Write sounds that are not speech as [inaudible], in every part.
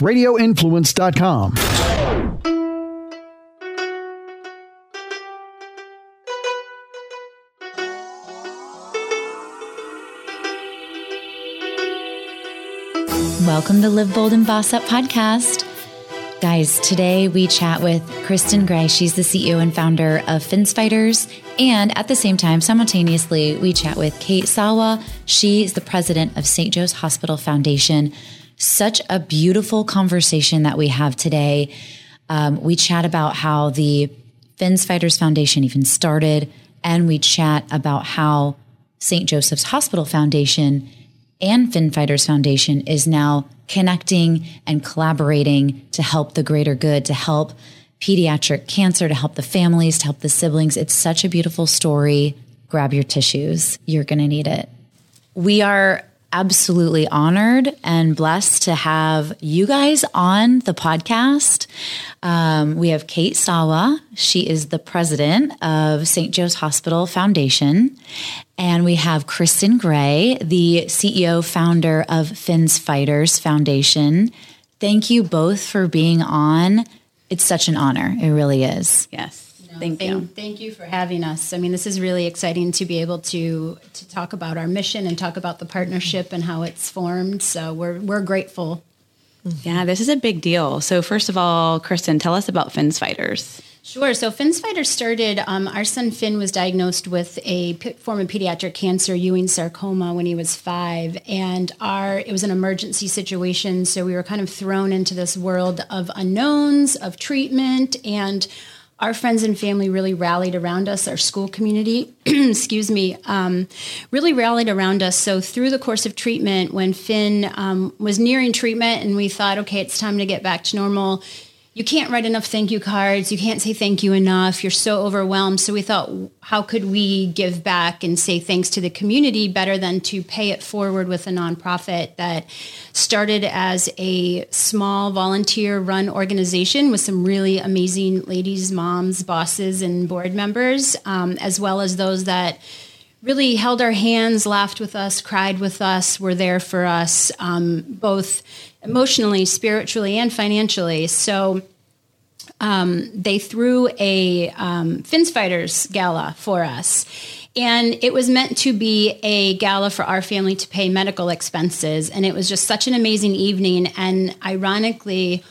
radioinfluence.com. Welcome to Live Bold and Boss Up podcast. Guys, today we chat with Kristen Gray. She's the CEO and founder of Finn's Fighters. And at the same time, simultaneously, we chat with Kate Sawa. She is the president of St. Joe's Hospital Foundation. Such a beautiful conversation that we have today. Um, we chat about how the Finn's Fighters Foundation even started, and we chat about how St. Joseph's Hospital Foundation and Fin Fighters Foundation is now connecting and collaborating to help the greater good, to help pediatric cancer, to help the families, to help the siblings. It's such a beautiful story. Grab your tissues. You're going to need it. We are absolutely honored and blessed to have you guys on the podcast. Um, we have Kate Sawa. She is the president of St. Joe's Hospital Foundation. And we have Kristen Gray, the CEO founder of Finn's Fighters Foundation. Thank you both for being on. It's such an honor. It really is. Yes. Thank, you. Thank you for having us. I mean, this is really exciting to be able to to talk about our mission and talk about the partnership and how it's formed. So we're we're grateful. Yeah, this is a big deal. So first of all, Kristen, tell us about Finn's Fighters. Sure. So Finn's Fighters started. Um, our son Finn was diagnosed with a p- form of pediatric cancer, Ewing sarcoma, when he was five, and our it was an emergency situation. So we were kind of thrown into this world of unknowns, of treatment, and our friends and family really rallied around us. Our school community, [clears throat] excuse me, um, really rallied around us. So through the course of treatment, when Finn um, was nearing treatment, and we thought, okay, it's time to get back to normal. You can't write enough thank you cards. You can't say thank you enough. You're so overwhelmed. So we thought, how could we give back and say thanks to the community better than to pay it forward with a nonprofit that started as a small volunteer run organization with some really amazing ladies, moms, bosses, and board members, um, as well as those that really held our hands, laughed with us, cried with us, were there for us, um, both emotionally, spiritually, and financially. So um, they threw a um, Finn's Fighters gala for us. And it was meant to be a gala for our family to pay medical expenses. And it was just such an amazing evening. And ironically,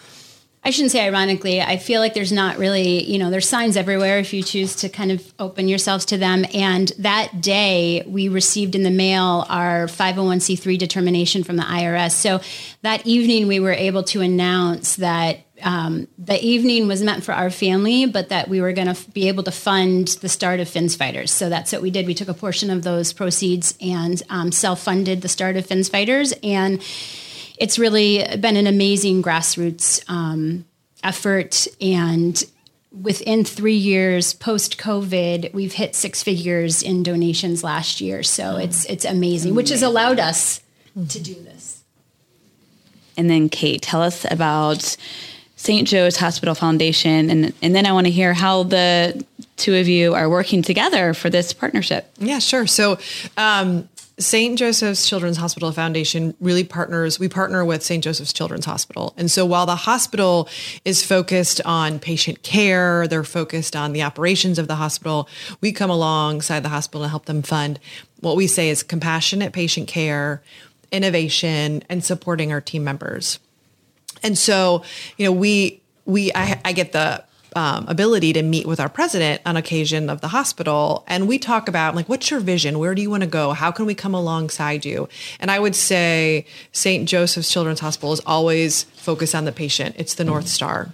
I shouldn't say ironically, I feel like there's not really, you know, there's signs everywhere if you choose to kind of open yourselves to them. And that day, we received in the mail our 501c3 determination from the IRS. So that evening, we were able to announce that um, the evening was meant for our family, but that we were going to f- be able to fund the start of Finn's Fighters. So that's what we did. We took a portion of those proceeds and um, self funded the start of Finn's Fighters. And it's really been an amazing grassroots um, effort. And within three years post COVID, we've hit six figures in donations last year. So it's it's amazing, which has allowed us to do this. And then Kate, tell us about St. Joe's Hospital Foundation, and and then I want to hear how the two of you are working together for this partnership. Yeah, sure. So, um, St. Joseph's Children's Hospital Foundation really partners, we partner with St. Joseph's Children's Hospital. And so while the hospital is focused on patient care, they're focused on the operations of the hospital, we come alongside the hospital to help them fund what we say is compassionate patient care, innovation, and supporting our team members. And so, you know, we, we, I, I get the um, ability to meet with our president on occasion of the hospital. And we talk about like what's your vision? Where do you want to go? How can we come alongside you? And i would say st joseph's children's hospital is always focused on the patient. It's the north star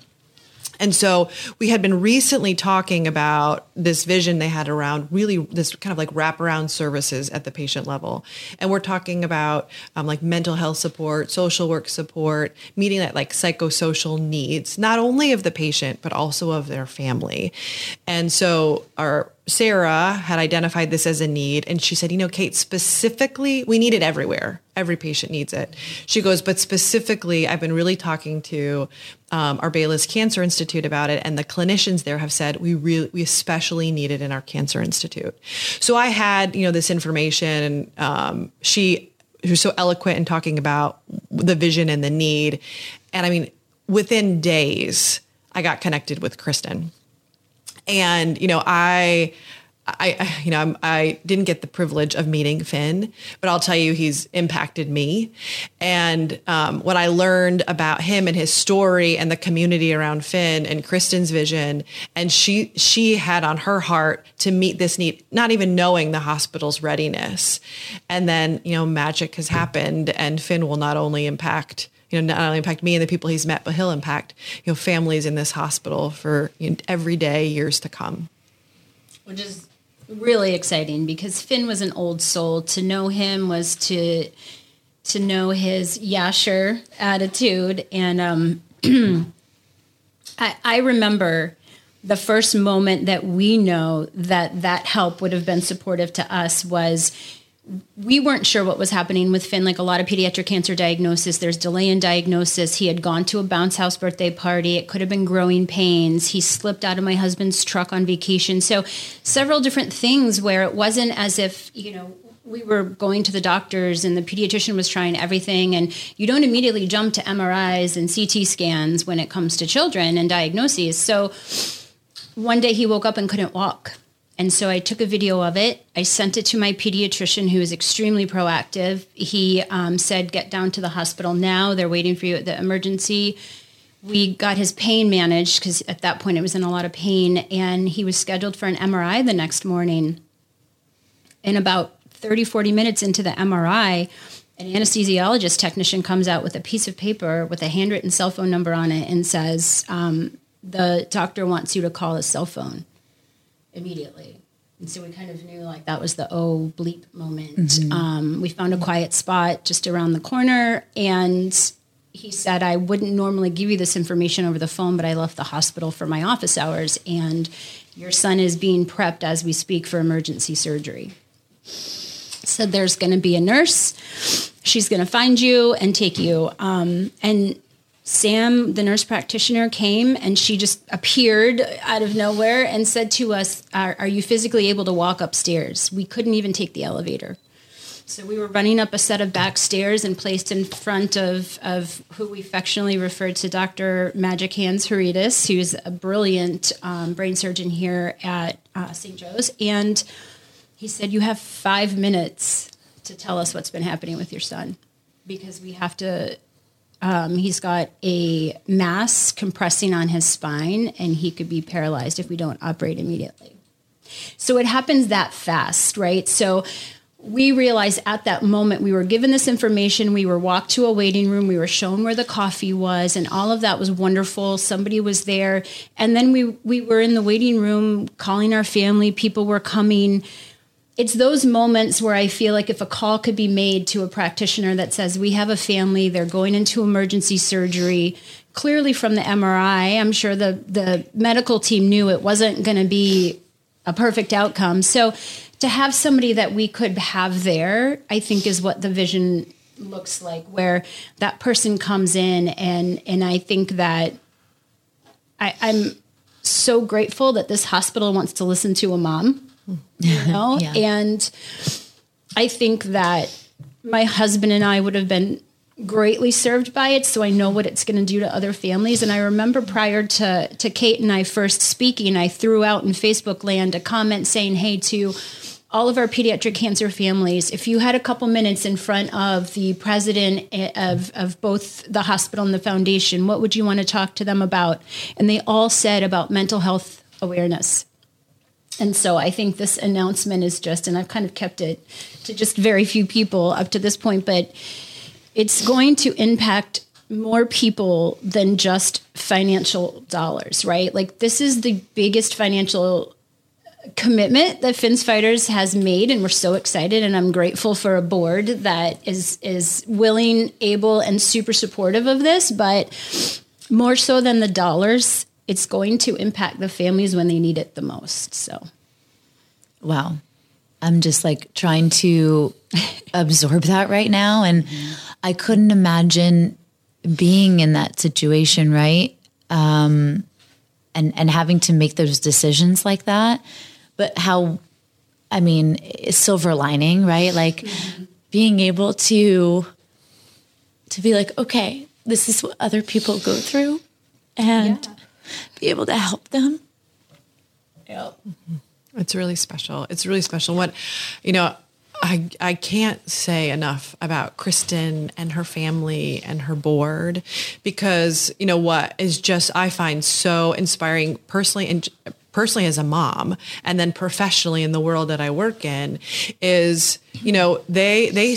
and so we had been recently talking about this vision they had around really this kind of like wraparound services at the patient level. And we're talking about um, like mental health support, social work support, meeting that like psychosocial needs, not only of the patient, but also of their family. And so our Sarah had identified this as a need and she said, you know, Kate, specifically, we need it everywhere. Every patient needs it. She goes, but specifically, I've been really talking to um, our Bayless Cancer Institute about it, and the clinicians there have said we really, we especially need it in our cancer institute. So I had, you know, this information, and um, she who's so eloquent in talking about the vision and the need And I mean, within days, I got connected with Kristen. And, you know, I, I, you know, I'm, I did not get the privilege of meeting Finn, but I'll tell you, he's impacted me. And um, what I learned about him and his story and the community around Finn and Kristen's vision, and she she had on her heart to meet this need, not even knowing the hospital's readiness. And then, you know, magic has happened, and Finn will not only impact you know, not only impact me and the people he's met, but he'll impact, you know, families in this hospital for you know, every day, years to come. Which is really exciting because Finn was an old soul. To know him was to to know his yasher attitude, and um, [clears throat] I, I remember the first moment that we know that that help would have been supportive to us was we weren't sure what was happening with Finn. Like a lot of pediatric cancer diagnosis, there's delay in diagnosis. He had gone to a bounce house birthday party. It could have been growing pains. He slipped out of my husband's truck on vacation. So, several different things where it wasn't as if, you know, we were going to the doctors and the pediatrician was trying everything. And you don't immediately jump to MRIs and CT scans when it comes to children and diagnoses. So, one day he woke up and couldn't walk and so I took a video of it. I sent it to my pediatrician, who is extremely proactive. He um, said, Get down to the hospital now. They're waiting for you at the emergency. We got his pain managed because at that point it was in a lot of pain. And he was scheduled for an MRI the next morning. And about 30, 40 minutes into the MRI, an anesthesiologist technician comes out with a piece of paper with a handwritten cell phone number on it and says, um, The doctor wants you to call his cell phone immediately. And so we kind of knew like that was the oh bleep moment. Mm-hmm. Um, we found a quiet spot just around the corner, and he said, I wouldn't normally give you this information over the phone, but I left the hospital for my office hours, and your son is being prepped as we speak for emergency surgery. Said there's going to be a nurse. She's going to find you and take you. Um, and Sam, the nurse practitioner, came and she just appeared out of nowhere and said to us, are, are, you physically able to walk upstairs? We couldn't even take the elevator. So we were running up a set of back stairs and placed in front of, of who we affectionately referred to Dr. Magic Hands Haritas, who's a brilliant um, brain surgeon here at uh, St. Joe's. And he said, You have five minutes to tell us what's been happening with your son because we have to um, he's got a mass compressing on his spine, and he could be paralyzed if we don't operate immediately. So it happens that fast, right? So we realized at that moment we were given this information we were walked to a waiting room we were shown where the coffee was and all of that was wonderful somebody was there and then we we were in the waiting room calling our family people were coming it's those moments where I feel like if a call could be made to a practitioner that says, We have a family, they're going into emergency surgery, clearly from the MRI, I'm sure the, the medical team knew it wasn't going to be a perfect outcome. So to have somebody that we could have there, I think is what the vision looks like, where that person comes in and and I think that I, I'm so grateful that this hospital wants to listen to a mom you [laughs] know? yeah. And I think that my husband and I would have been greatly served by it so i know what it's going to do to other families and i remember prior to to kate and i first speaking i threw out in facebook land a comment saying hey to all of our pediatric cancer families if you had a couple minutes in front of the president eh, of, of both the hospital and the foundation what would you want to talk to them about and they all said about mental health awareness and so I think this announcement is just, and I've kind of kept it to just very few people up to this point, but it's going to impact more people than just financial dollars, right? Like this is the biggest financial commitment that Finn's Fighters has made, and we're so excited. And I'm grateful for a board that is is willing, able, and super supportive of this. But more so than the dollars, it's going to impact the families when they need it the most. So, wow. I'm just like trying to [laughs] absorb that right now. And. I couldn't imagine being in that situation, right? Um, and, and having to make those decisions like that. But how, I mean, silver lining, right? Like mm-hmm. being able to, to be like, okay, this is what other people go through and Yeah. Be able to help them. Yep. Mm-hmm. It's really special. It's really special. What, you know, I I can't say enough about Kristen and her family and her board because you know what is just I find so inspiring personally and personally as a mom and then professionally in the world that I work in is you know they they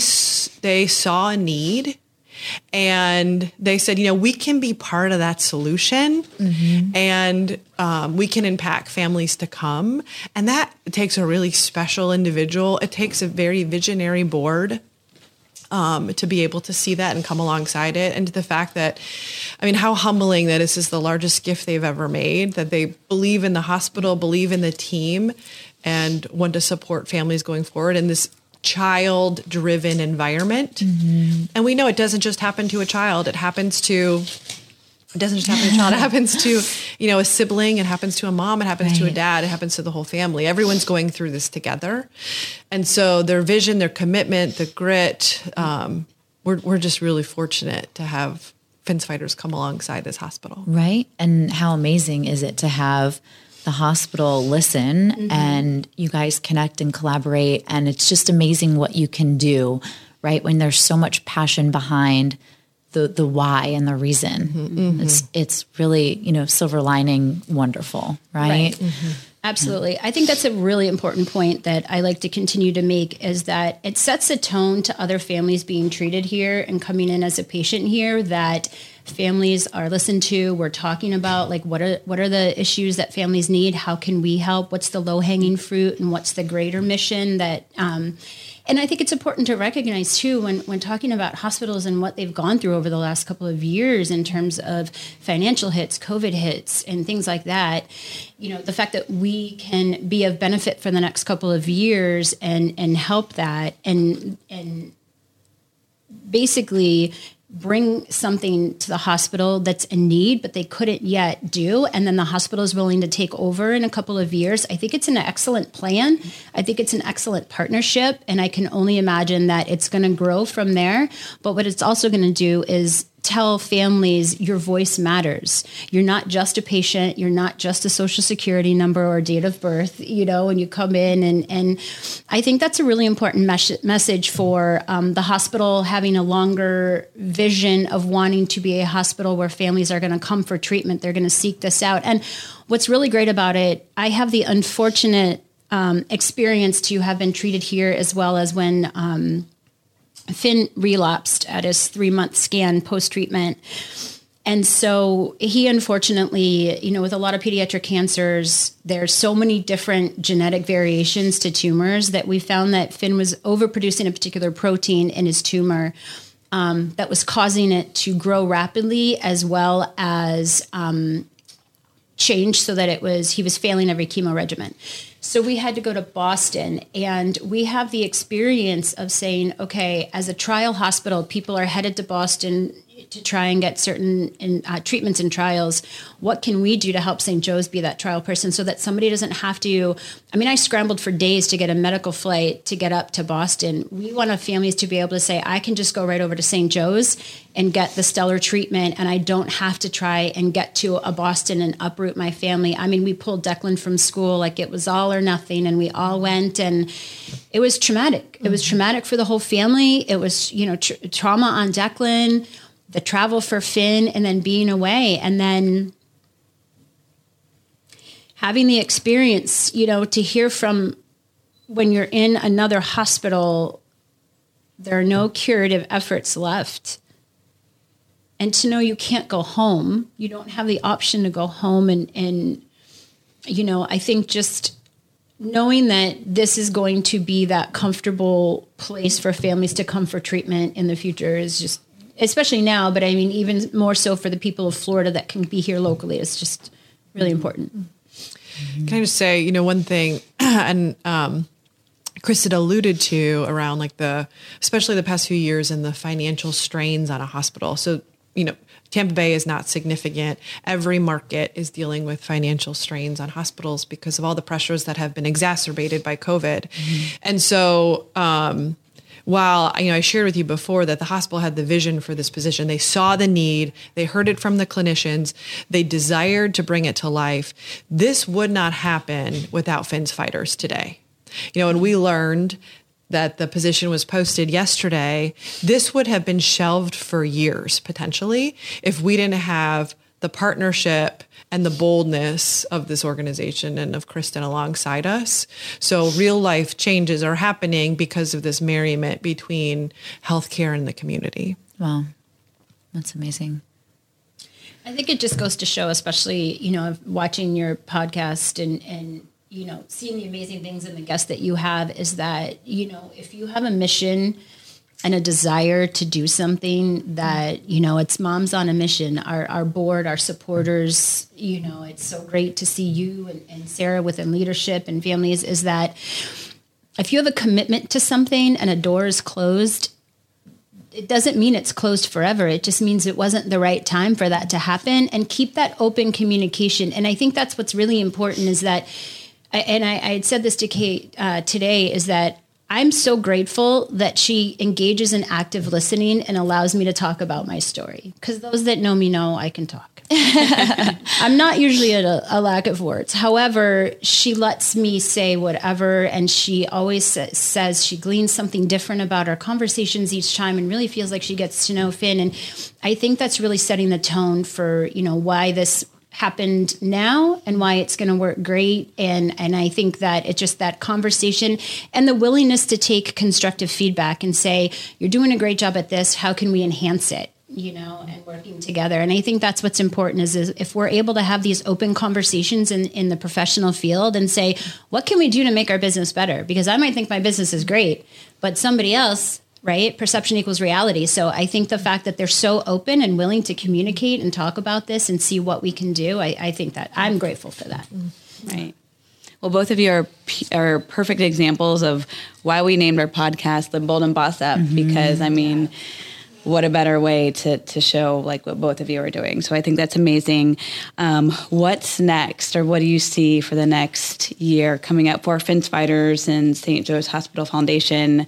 they saw a need and they said, you know, we can be part of that solution and um, we can impact families to come. And that takes a really special individual. It takes a very visionary board um, to be able to see that and come alongside it. And to the fact that, I mean, how humbling that this is the largest gift they've ever made, that they believe in the hospital, believe in the team, and want to support families going forward in this child driven environment. And we know it doesn't just happen to a child, it happens to it doesn't just happen to a child. It [laughs] happens to, you know, a sibling. It happens to a mom. It happens to a dad. It happens to the whole family. Everyone's going through this together, and so their vision, their commitment, the grit. Um, we're we're just really fortunate to have Finn's Fighters come alongside this hospital. Right. And how amazing is it to have the hospital listen mm-hmm. and you guys connect and collaborate? And it's just amazing what you can do, right? When there's so much passion behind the, the why and the reason. Mm-hmm. Mm-hmm. It's it's really, you know, silver lining wonderful, right? Right. Absolutely. I think that's a really important point that I like to continue to make is that it sets a tone to other families being treated here and coming in as a patient here that families are listened to. We're talking about like what are what are the issues that families need? How can we help? What's the low hanging fruit and what's the greater mission that um, and I think it's important to recognize too when when talking about hospitals and what they've gone through over the last couple of years in terms of financial hits, COVID hits, and things like that. You know, the fact that we can be of benefit for the next couple of years and and help that and and basically bring something to the hospital that's in need but they couldn't yet do. And then the hospital is willing to take over in a couple of years. I think it's an excellent plan. I think it's an excellent partnership. And i can only imagine that it's going to grow from there. But what it's also going to do is tell families your voice matters. You're not just a patient, you're not just a social security number or date of birth, you know, and you come in and and I think that's a really important mes- message for um, the hospital having a longer vision of wanting to be a hospital where families are going to come for treatment. They're going to seek this out. And what's really great about it, I have the unfortunate um, experience to have been treated here as well as when um, Finn relapsed at his three month scan post treatment. And so he unfortunately, you know, with a lot of pediatric cancers, there's so many different genetic variations to tumors that we found that Finn was overproducing a particular protein in his tumor um, that was causing it to grow rapidly as well as um, change so that it was he was failing every chemo regimen. So we had to go to Boston and we have the experience of saying, okay, as a trial hospital, people are headed to Boston to try and get certain in, uh, treatments and trials. What can we do to help St. Joe's be that trial person so that somebody doesn't have to? I mean, I scrambled for days to get a medical flight to get up to Boston. We want our families to be able to say, I can just go right over to St. Joe's and get the stellar treatment, and I don't have to try and get to a Boston and uproot my family. I mean, we pulled Declan from school like it was all or nothing, and we all went and it was traumatic. It was traumatic for the whole family. It was, you know, tr- trauma on Declan, the travel for Finn, and then being away. And then having the experience, you know, to hear from when you're in another hospital, there are no curative efforts left. And to know you can't go home, you don't have the option to go home. And, and you know, I think just knowing that this is going to be that comfortable place for families to come for treatment in the future is just especially now but i mean even more so for the people of florida that can be here locally is just really important Can I just say, you know, one thing, [clears throat] and um, had alluded to around like the, especially the past few years and the financial strains on a hospital. So, you know, Tampa Bay is not significant. Every market is dealing with financial strains on hospitals because of all the pressures that have been exacerbated by COVID. And so, um, while you know I shared with you before that the hospital had the vision for this position, they saw the need, they heard it from the clinicians, they desired to bring it to life. This would not happen without Finn's fighters today. You know, and we learned that the position was posted yesterday, this would have been shelved for years potentially if we didn't have the partnership and the boldness of this organization and of Kristen alongside us. So real life changes are happening because of this merriment between healthcare and the community. Wow. That's amazing. I think it just goes to show, especially, you know, watching your podcast and, and, you know, seeing the amazing things and the guests that you have is that, you know, if you have a mission and a desire to do something that you know it's moms on a mission our, our board our supporters you know it's so great to see you and, and sarah within leadership and families is that if you have a commitment to something and a door is closed it doesn't mean it's closed forever. It just means it wasn't the right time for that to happen and keep that open communication. And I think that's what's really important is that, and I, I had said this to Kate uh, today, is that I'm so grateful that she engages in active listening and allows me to talk about my story. Because those that know me know I can talk. [laughs] I'm not usually at a, a, lack of words. However, she lets me say whatever, and she always sa- says she gleans something different about our conversations each time, and really feels like she gets to know Finn. And I think that's really setting the tone for you know why this happened now and why it's going to work great. And and I think that it's just that conversation and the willingness to take constructive feedback and say you're doing a great job at this. How can we enhance it? You know and working together. And I think that's what's important is, is if we're able to have these open conversations in in the professional field and say what can we do to make our business better? Because I might think my business is great but somebody else right? Perception equals reality. So I think the fact that they're so open and willing to communicate and talk about this and see what we can do, I, I think that I'm grateful for that. Right. Well, both of you are are perfect examples of why we named our podcast "The Bold and Boss Up" mm-hmm. because I mean. Yeah what a better way to to show like what both of you are doing. So I think that's amazing. Um, what's next, or what do you see for the next year coming up for Finn's Fighters and St. Joe's Hospital Foundation?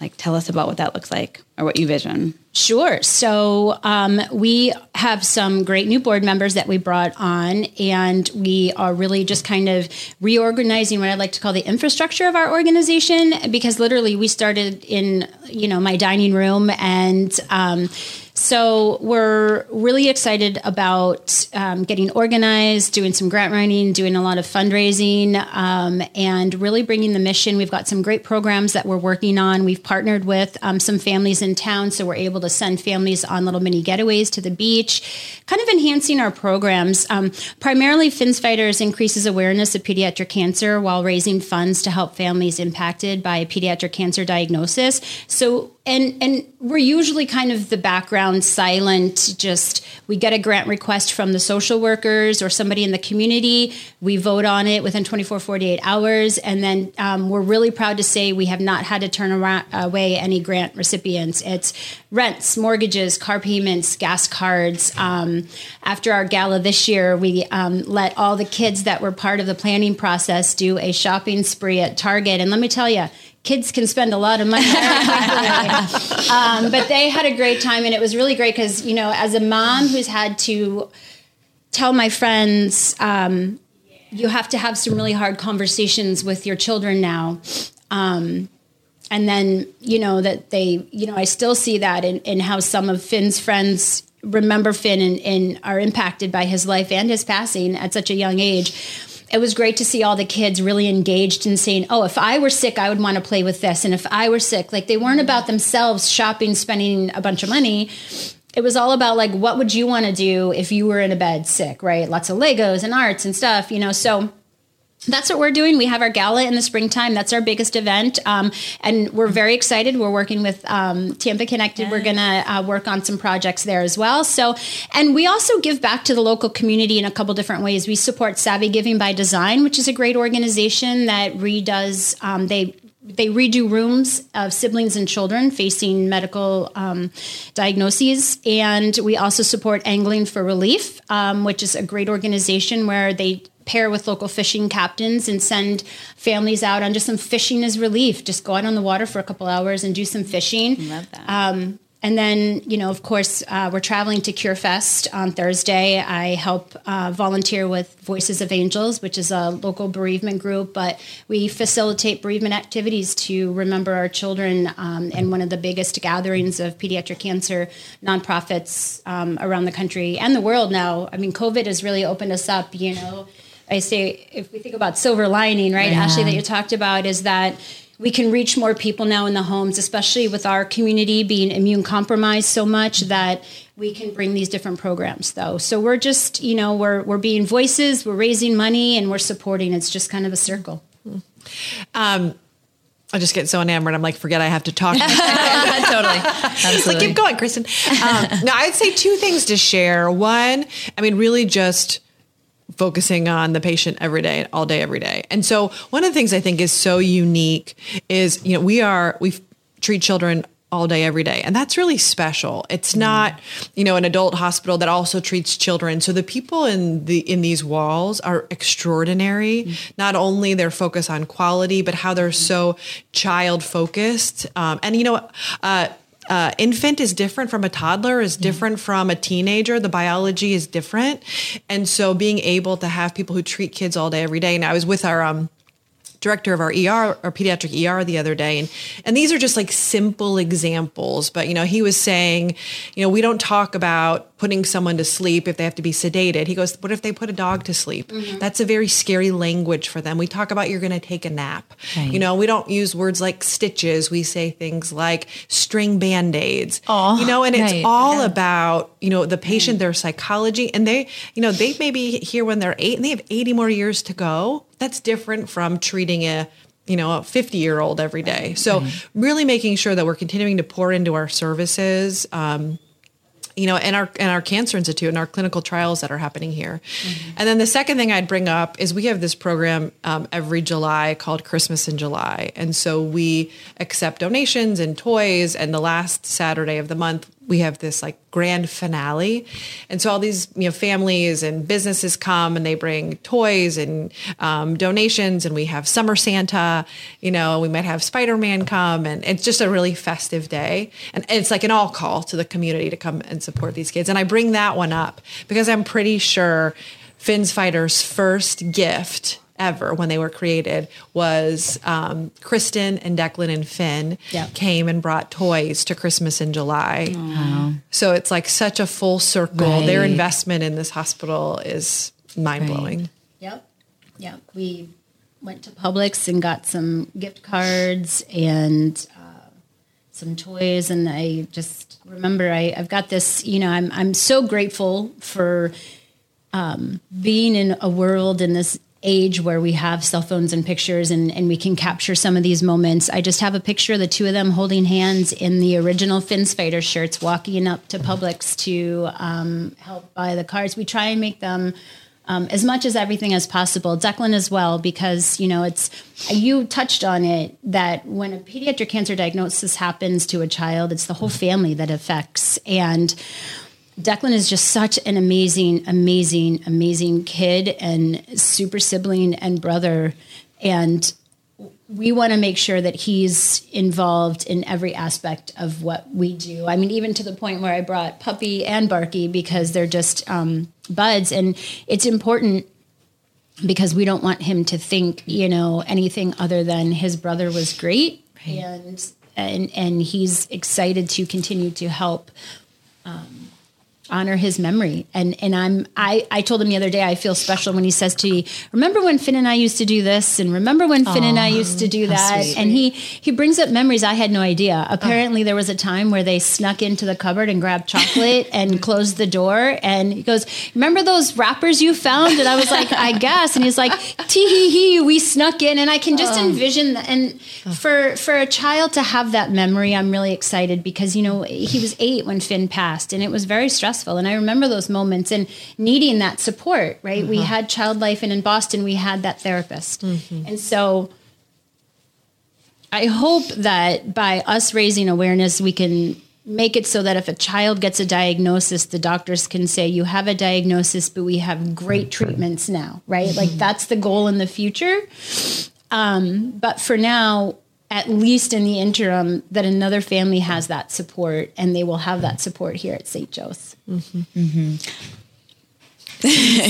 Like, tell us about what that looks like or what you vision. Sure. So um, we have some great new board members that we brought on, and we are really just kind of reorganizing what I'd like to call the infrastructure of our organization because literally we started in you know my dining room and. Um, so we're really excited about um, getting organized, doing some grant writing, doing a lot of fundraising, um, and really bringing the mission. We've got some great programs that we're working on. We've partnered with um, some families in town, so we're able to send families on little mini getaways to the beach, kind of enhancing our programs. Um, primarily, Finn's Fighters increases awareness of pediatric cancer while raising funds to help families impacted by pediatric cancer diagnosis. So and and we're usually kind of the background silent just we get a grant request from the social workers or somebody in the community. We vote on it within 24 48 hours. And then um, we're really proud to say we have not had to turn around, away any grant recipients. It's rents mortgages car payments gas cards. Um, after our gala this year we um, let all the kids that were part of the planning process do a shopping spree at target. And let me tell you kids can spend a lot of money. [laughs] um, but they had a great time, and it was really great because you know, as a mom who's had to tell my friends, um, you have to have some really hard conversations with your children now. Um, and then you know that they, you know, I still see that in, in how some of Finn's friends remember Finn and, and are impacted by his life and his passing at such a young age it was great to see all the kids really engaged in saying, "Oh, if I were sick, I would want to play with this," and if I were sick, like they weren't about themselves shopping, spending a bunch of money. It was all about like, what would you want to do if you were in a bed sick, right? Lots of Legos and arts and stuff, you know. So that's what we're doing. We have our gala in the springtime. That's our biggest event, um, and we're very excited. We're working with um, Tampa Connected. We're going to uh, work on some projects there as well. So, and we also give back to the local community in a couple different ways. We support Savvy Giving by Design, which is a great organization that redoes. Um, they they redo rooms of siblings and children facing medical um, diagnoses. And we also support Angling for Relief, um, which is a great organization where they pair with local fishing captains and send families out on just some fishing as relief. Just go out on the water for a couple hours and do some fishing. Love that. Um, and then, you know, of course, uh, we're traveling to CureFest on Thursday. I help uh, volunteer with Voices of Angels, which is a local bereavement group, but we facilitate bereavement activities to remember our children. Um, and one of the biggest gatherings of pediatric cancer nonprofits um, around the country and the world now. I mean, COVID has really opened us up, you know. I say, if we think about silver lining, right, Yeah. Ashley, that you talked about, is that we can reach more people now in the homes, especially with our community being immune compromised so much that we can bring these different programs though. So we're just, you know, we're we're being voices, we're raising money and we're supporting. It's just kind of a circle. Um, I just get so enamored. I'm like, forget I have to talk. [laughs] totally. It's like, Absolutely. keep going, Kristen. Um, no, I'd say two things to share. One, I mean, really just focusing on the patient every day, all day, every day. And so one of the things I think is so unique is, you know, we are, we treat children all day, every day. And that's really special. It's not, you know, an adult hospital that also treats children. So the people in the in these walls are extraordinary. Not only their focus on quality, but how they're so child focused. Um, and you know, uh, uh, infant is different from a toddler is different from a teenager the biology is different and so being able to have people who treat kids all day every day and i was with our um, director of our ER, our pediatric ER the other day. And, and these are just like simple examples. But, you know, he was saying, you know, we don't talk about putting someone to sleep if they have to be sedated. He goes, what if they put a dog to sleep? That's a very scary language for them. We talk about you're going to take a nap. Right. You know, we don't use words like stitches. We say things like string band-aids. Aw, you know, and it's right. all about, you know, the patient, their psychology. And they, you know, they may be here when they're eight and they have 80 more years to go. That's different from treating a, you know, a 50 year old every day. So really making sure that we're continuing to pour into our services. Um, you know, in our in our cancer institute and our clinical trials that are happening here. And then the second thing I'd bring up is we have this program um, every July called Christmas in July, and so we accept donations and toys. And the last Saturday of the month, we have this like grand finale, and so all these you know families and businesses come and they bring toys and um, donations, and we have Summer Santa. You know, we might have Spider Man come, and it's just a really festive day, and it's like an all call to the community to come and support these kids. And I bring that one up because I'm pretty sure Finn's Fighters' first gift ever when they were created was um, Kristen and Declan and Finn Yeah. came and brought toys to Christmas in July. So it's like such a full circle. Their investment in this hospital is mind blowing. Yep. Yep. We went to Publix and got some gift cards and uh, some toys. And I just remember I, I've got this, you know, I'm, I'm so grateful for um, being in a world in this age where we have cell phones and pictures and, and we can capture some of these moments. I just have a picture of the two of them holding hands in the original Finn's Fighter shirts walking up to Publix to um, help buy the cards. We try and make them um, as much as everything as possible. Declan as well, because you know it's you touched on it that when a pediatric cancer diagnosis happens to a child, it's the whole family that affects and. Declan is just such an amazing, amazing, amazing kid and super sibling and brother. And we want to make sure that he's involved in every aspect of what we do. I mean, even to the point where I brought Puppy and Barky because they're just um, buds. And it's important because we don't want him to think, you know, anything other than his brother was great. And, and, and he's excited to continue to help honor his memory. And and I'm I, I told him the other day I feel special when he says to me, Remember when Finn and I used to do this? And remember when Finn and I used to do that? sweet. And he he brings up memories I had no idea. Oh. Apparently there was a time where they snuck into the cupboard and grabbed chocolate and closed the door and he goes, Remember those wrappers you found? And I was like, I guess. And he's like, tee hee hee, we snuck in. And I can just oh. envision that and oh. for for a child to have that memory, I'm really excited because you know he was eight when Finn passed, and it was very stressful. And I remember those moments and needing that support. Right, we had Child Life, and in Boston we had that therapist, and so. I hope that by us raising awareness, we can make it so that if a child gets a diagnosis, the doctors can say, You have a diagnosis, but we have great treatments now, right? Mm-hmm. Like that's the goal in the future. Um, but for now, at least in the interim, that another family has that support and they will have that support here at St. Joe's. Mm-hmm. Mm-hmm.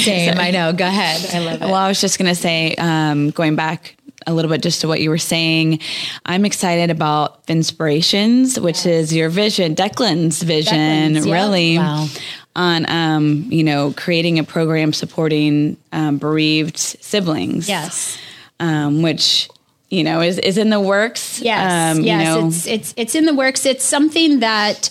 Same, I know. Go ahead. I love it. Well, I was just going to say, um, going back a little bit just to what you were saying. I'm excited about Inspirations, which is your vision, Declan's vision, Declan's, really. Wow. On um, you know creating a program supporting um, bereaved siblings, yes, um, which you know is is in the works. Yes, um, yes, you know. it's it's it's in the works. It's something that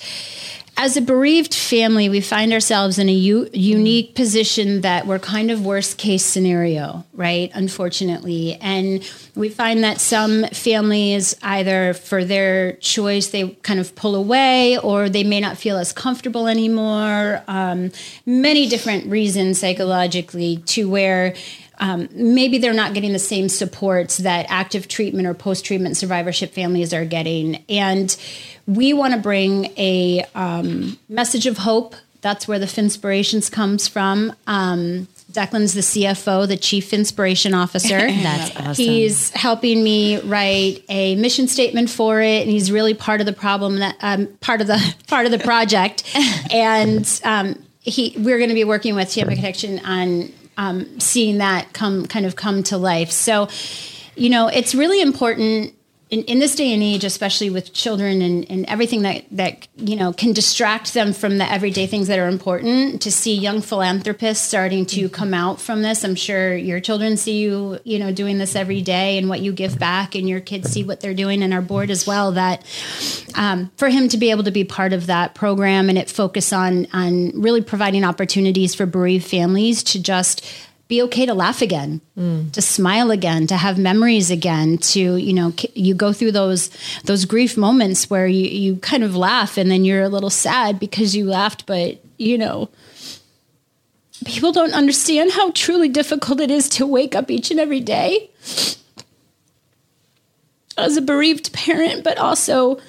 as a bereaved family, we find ourselves in a u- unique position that we're kind of worst case scenario, right? Unfortunately. And we find that some families, either for their choice, they kind of pull away or they may not feel as comfortable anymore. Um, many different reasons psychologically to where um, maybe they're not getting the same supports that active treatment or post treatment survivorship families are getting. And we want to bring a um, message of hope. That's where the Finspirations comes from. Um, Declan's the CFO, the Chief Inspiration Officer. [laughs] That's awesome. He's helping me write a mission statement for it, and he's really part of the problem that um, part of the [laughs] part of the project. [laughs] and um, he, we're going to be working with Tampa Connection on um, seeing that come kind of come to life. So, you know, it's really important in, in this day and age, especially with children and, and everything that, that, you know, can distract them from the everyday things that are important to see young philanthropists starting to mm-hmm. come out from this. I'm sure your children see you, you know, doing this every day and what you give back and your kids see what they're doing and our board as well that um, for him to be able to be part of that program and it focus on, on really providing opportunities for bereaved families to just be okay to laugh again, mm. to smile again, to have memories again, to, you know, you go through those those grief moments where you, you kind of laugh and then you're a little sad because you laughed, but you know, people don't understand how truly difficult it is to wake up each and every day as a bereaved parent, but also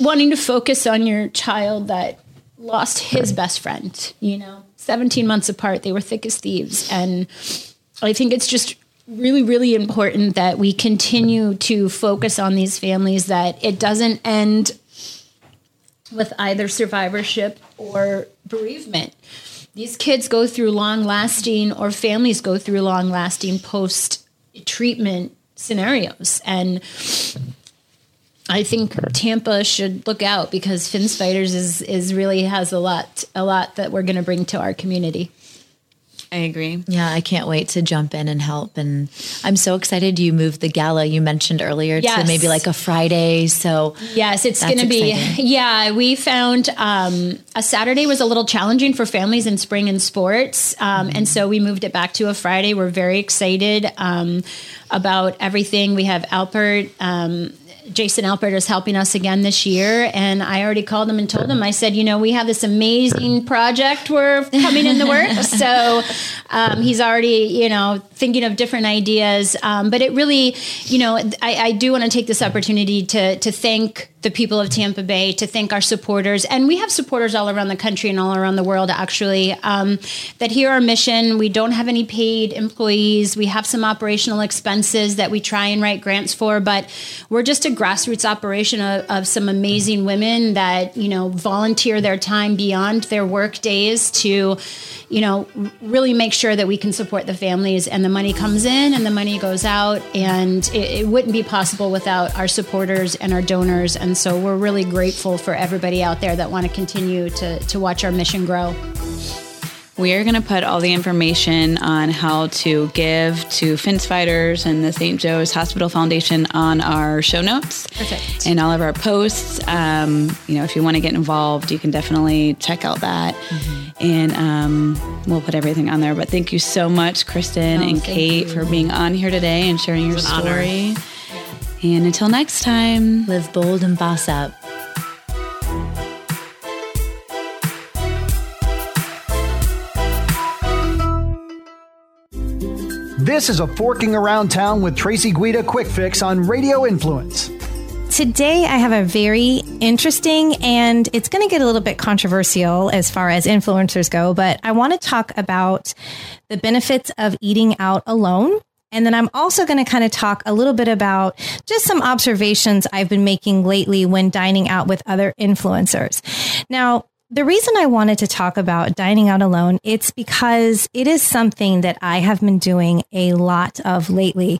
wanting to focus on your child that lost his best friend, you know. 17 months apart. They were thick as thieves. And I think it's just really, really important that we continue to focus on these families, that it doesn't end with either survivorship or bereavement. These kids go through long lasting, or families go through long lasting post treatment scenarios. And I think Tampa should look out because Finn's Fighters is is really has a lot a lot that we're going to bring to our community. I agree. Yeah, I can't wait to jump in and help. And I'm so excited you moved the gala you mentioned earlier yes. to maybe like a Friday. So yes, it's going to be. [laughs] Yeah, we found um, a Saturday was a little challenging for families in spring and sports, um, mm-hmm. and so we moved it back to a Friday. We're very excited um, about everything. We have Alpert um, Jason Alpert is helping us again this year. And I already called him and told him, I said, you know, we have this amazing project we're coming in the works. [laughs] so um, he's already, you know, thinking of different ideas. Um, but it really, you know, I, I do want to take this opportunity to, to thank the people of Tampa Bay, to thank our supporters. And we have supporters all around the country and all around the world, actually, um, that hear our mission. We don't have any paid employees. We have some operational expenses that we try and write grants for, but we're just a grassroots operation of, of some amazing women that, you know, volunteer their time beyond their work days to, you know, really make sure that we can support the families and the money comes in and the money goes out. And it, it wouldn't be possible without our supporters and our donors and and so we're really grateful for everybody out there that want to continue to, to watch our mission grow. We are going to put all the information on how to give to Finn's Fighters and the St. Joe's Hospital Foundation on our show notes Perfect. and all of our posts. Um, you know, if you want to get involved, you can definitely check out that. Mm-hmm. And um, we'll put everything on there. But thank you so much, Kristen oh, and Kate, you. for being on here today and sharing your story. Honor. And until next time, live bold and boss up. This is a Forking Around Town with Tracy Guida quick fix on Radio Influence. today I have a very interesting and it's going to get a little bit controversial as far as influencers go, but I want to talk about the benefits of eating out alone. And then I'm also going to kind of talk a little bit about just some observations I've been making lately when dining out with other influencers. Now, the reason I wanted to talk about dining out alone, it's because it is something that I have been doing a lot of lately.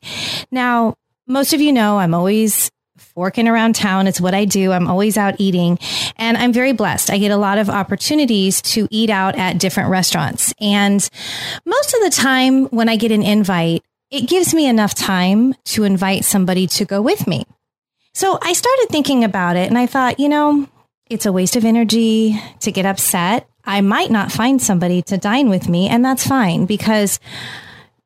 Now, most of you know I'm always forking around town. It's what I do. I'm always out eating and I'm very blessed. I get a lot of opportunities to eat out at different restaurants. And most of the time when I get an invite, it gives me enough time to invite somebody to go with me. So I started thinking about it and I thought, you know, it's a waste of energy to get upset. I might not find somebody to dine with me, and that's fine because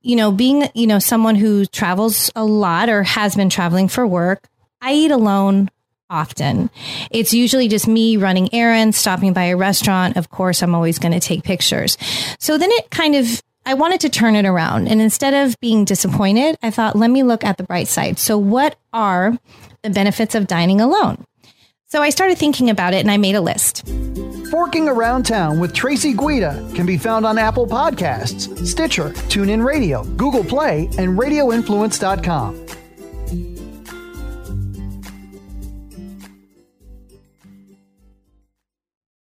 you know, being, you know, someone who travels a lot or has been traveling for work, I eat alone often. It's usually just me running errands, stopping by a restaurant. Of course, I'm always going to take pictures. So then it kind of, I wanted to turn it around. And instead of being disappointed, I thought, let me look at the bright side. So, what are the benefits of dining alone? So I started thinking about it and I made a list. Forking Around Town with Tracy Guida can be found on Apple Podcasts, Stitcher, TuneIn Radio, Google Play, and RadioInfluence.com.